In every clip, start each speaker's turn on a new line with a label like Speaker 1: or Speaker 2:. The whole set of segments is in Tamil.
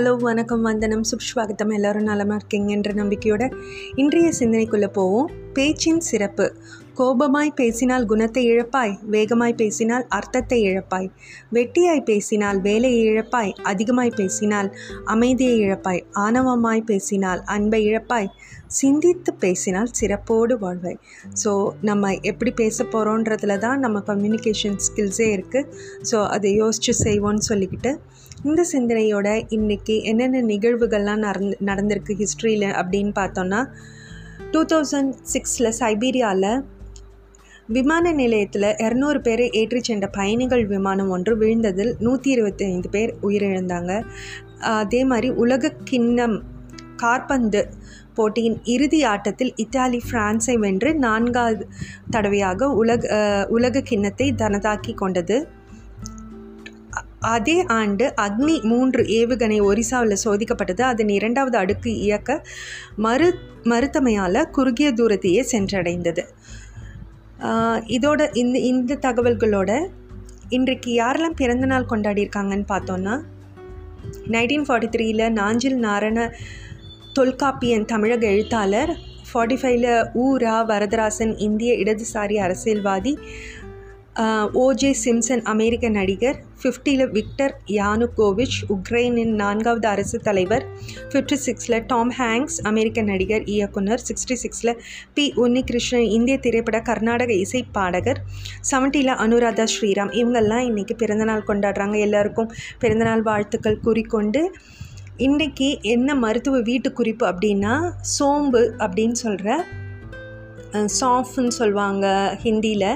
Speaker 1: ஹலோ வணக்கம். வந்தனம். சுப்ஸ்வாகத்தம். எல்லோரும் நலமாக இருக்கீங்கன்ற நம்பிக்கையோட இன்றைய சிந்தனைக்குள்ளே போவோம். பேச்சின் சிறப்பு. கோபமாய் பேசினால் குணத்தை இழப்பாய் வேகமாய் பேசினால் அர்த்தத்தை இழப்பாய் வெட்டியாய் பேசினால் வேலையை இழப்பாய் அதிகமாய் பேசினால் அமைதியை இழப்பாய் ஆணவமாய் பேசினால் அன்பை இழப்பாய் சிந்தித்து பேசினால் சிறப்போடு வாழ்வாய். ஸோ நம்ம எப்படி பேச போகிறோன்றதுல தான் நம்ம கம்யூனிகேஷன் ஸ்கில்ஸே இருக்குது ஸோ அதை யோசித்து செய்வோன்னு சொல்லிக்கிட்டு இந்த சிந்தனையோட இன்றைக்கி என்னென்ன நிகழ்வுகள்லாம் நடந்து நடந்திருக்கு ஹிஸ்ட்ரியில் அப்படின்னு பார்த்தோன்னா டூ தௌசண்ட் சிக்ஸில் சைபீரியாவில் விமான நிலையத்தில் இரநூறு பேரை ஏற்றிச் சென்ற பயணிகள் விமானம் ஒன்று விழுந்ததில் நூற்றி இருபத்தி ஐந்து பேர் உயிரிழந்தாங்க. அதே மாதிரி உலக கிண்ணம் கார்பந்து போட்டியின் இறுதி ஆட்டத்தில் இத்தாலி பிரான்ஸை வென்று நான்காவது தடவையாக உலக உலக கிண்ணத்தை தனதாக்கி கொண்டது. அதே ஆண்டு அக்னி மூன்று ஏவுகணை ஒரிசாவில் சோதிக்கப்பட்டது. அதன் இரண்டாவது அடுக்கு இயக்க மறு மறுத்தமையால் குறுகிய தூரத்தையே சென்றடைந்தது. இதோட இந்த இந்த தகவல்களோட இன்றைக்கு யாரெல்லாம் பிறந்தநாள் கொண்டாடியிருக்காங்கன்னு பார்த்தோன்னா நைன்டீன் ஃபார்ட்டி த்ரீயில் நாஞ்சில் நாரண தொல்காப்பியன் தமிழக எழுத்தாளர் ஃபார்ட்டி ஃபைவ்ல ஊ ரா வரதராசன் இந்திய இடதுசாரி அரசியல்வாதி ஓஜே சிம்சன் அமெரிக்க நடிகர் ஃபிஃப்டியில் விக்டர் யானுகோவிச் உக்ரைனின் நான்காவது அரசு தலைவர் ஃபிஃப்டி சிக்ஸில் டாம் ஹேங்க்ஸ் அமெரிக்க நடிகர் இயக்குனர் சிக்ஸ்டி சிக்ஸில் பி. உன்னிகிருஷ்ணன் இந்திய திரைப்பட கர்நாடக இசை பாடகர் செவன்ட்டியில் அனுராதா ஸ்ரீராம். இவங்கெல்லாம் இன்றைக்கி பிறந்தநாள் கொண்டாடுறாங்க எல்லாருக்கும். பிறந்தநாள் வாழ்த்துக்கள் கூறிக்கொண்டு இன்றைக்கி என்ன மருத்துவ வீட்டு குறிப்பு அப்படின்னா சோம்பு அப்படின்னு சொல்கிற சாஃப்னு சொல்லுவாங்க ஹிந்தியில்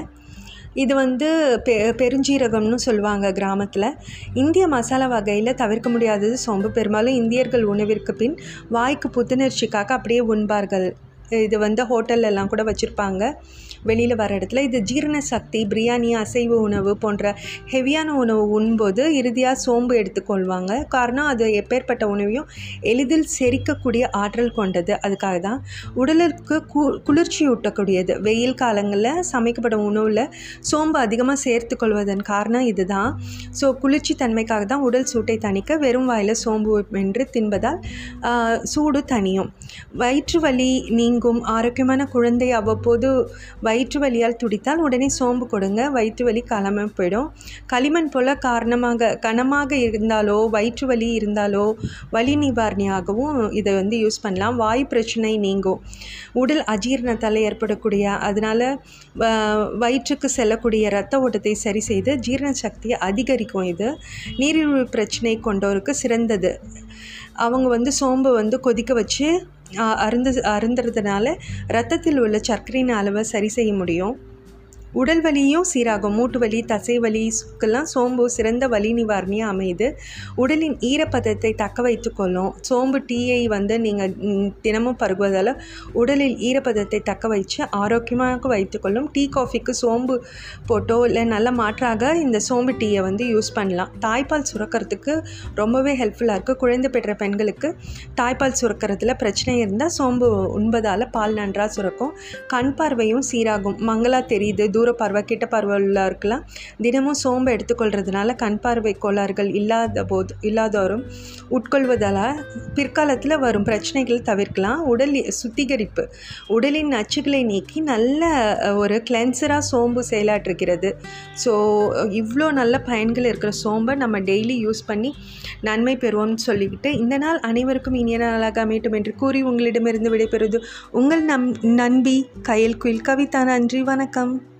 Speaker 1: இது வந்து பெ பெருஞ்சீரகம்னு சொல்லுவாங்க கிராமத்தில். இந்திய மசாலா வகையில் தவிர்க்க முடியாதது சோம்பு. பெரும்பாலும் இந்தியர்கள் உணவிற்கு பின் வாய்க்கு புத்துணர்ச்சிக்காக அப்படியே உண்பார்கள். இது வந்து ஹோட்டல்லலாம் கூட வச்சுருப்பாங்க. வெளியில் வர இடத்துல இது ஜீரண சக்தி பிரியாணி அசைவ உணவு போன்ற ஹெவியான உணவு உண்போது இறுதியாக சோம்பு எடுத்துக்கொள்வாங்க. காரணம் அது எப்பேற்பட்ட உணவையும் எளிதில் செரிக்கக்கூடிய ஆற்றல் கொண்டது. அதுக்காக தான் உடலுக்கு கு குளிர்ச்சி ஊட்டக்கூடியது. வெயில் காலங்களில் சமைக்கப்படும் உணவில் சோம்பு அதிகமாக சேர்த்து கொள்வதன் காரணம் இதுதான். ஸோ குளிர்ச்சி தன்மைக்காக தான் உடல் சூட்டை தணிக்க வெறும் வாயில் சோம்பு என்று தின்பதால் சூடு தனியும் வயிற்று வலி நீங்கும் ஆரோக்கியமான குழந்தை அவ்வப்போது வயிற்று வலியால் துடித்தால் உடனே சோம்பு கொடுங்க வயிற்று வலி களம போயிடும் களிமண் போல் காரணமாக கனமாக இருந்தாலோ வயிற்று வலி இருந்தாலோ வலி நிவாரணியாகவும் இதை வந்து யூஸ் பண்ணலாம். வாய் பிரச்சனை நீங்கும். உடல் அஜீரணத்தால் ஏற்படக்கூடிய அதனால் வயிற்றுக்கு செல்லக்கூடிய ரத்த ஓட்டத்தை சரி செய்து ஜீரண சக்தியை அதிகரிக்கும் இது. நீரிழிவு பிரச்சனை கொண்டோருக்கு சிறந்தது. அவங்க வந்து சோம்பு வந்து கொதிக்க வச்சு அருந்து அருந்துறதுனால ரத்தத்தில் உள்ள சர்க்கரையின் அளவை சரி செய்ய முடியும். உடல் வலியும் சீராகும். மூட்டு வலி தசை வலிக்கெல்லாம் சோம்பு சிறந்த வலி நிவாரணியாக அமையுது. உடலின் ஈரப்பதத்தை தக்க வைத்துக்கொள்ளும் சோம்பு டீயை வந்து நீங்கள் தினமும் பருகுவதால் உடலில் ஈரப்பதத்தை தக்க வச்சு ஆரோக்கியமாக வைத்துக்கொள்ளும் டீ காஃபிக்கு சோம்பு போட்டோ இல்லை நல்ல மாற்றாக இந்த சோம்பு டீயை வந்து யூஸ் பண்ணலாம். தாய்ப்பால் சுரக்கிறதுக்கு ரொம்பவே ஹெல்ப்ஃபுல்லாக இருக்குது குழந்தை பெற்ற பெண்களுக்கு தாய்ப்பால் சுரக்கிறதுல பிரச்சனை இருந்தால் சோம்பு உண்பதால் பால் நன்றாக சுரக்கும். கண் பார்வையும் சீராகும். மங்களா தெரியுது. தூர பார்வை கிட்ட பார்வையுள்ளவருக்கெல்லாம் தினமும் சோம்பு எடுத்துக்கொள்றதுனால கண் பார்வை கோளாறுகள் இல்லாத போது இல்லாதோரும் உட்கொள்வதால் பிற்காலத்தில் வரும் பிரச்சனைகள் தவிர்க்கலாம். உடல் சுத்திகரிப்பு. உடலின் நச்சுக்களை நீக்கி நல்ல ஒரு கிளென்சராக சோம்பு செயலாற்றுகிறது ஸோ இவ்வளோ நல்ல பயன்கள் இருக்கிற சோம்பை நம்ம டெய்லி யூஸ் பண்ணி நன்மை பெறுவோம்னு சொல்லிக்கிட்டு இந்த நாள் அனைவருக்கும் இனிய நாளாக அமையட்டும் என்று கூறி உங்களிடமிருந்து விடைபெறுவது உங்கள் நம் நண்பி கயல் குயில் கவிதா நன்றி. வணக்கம்.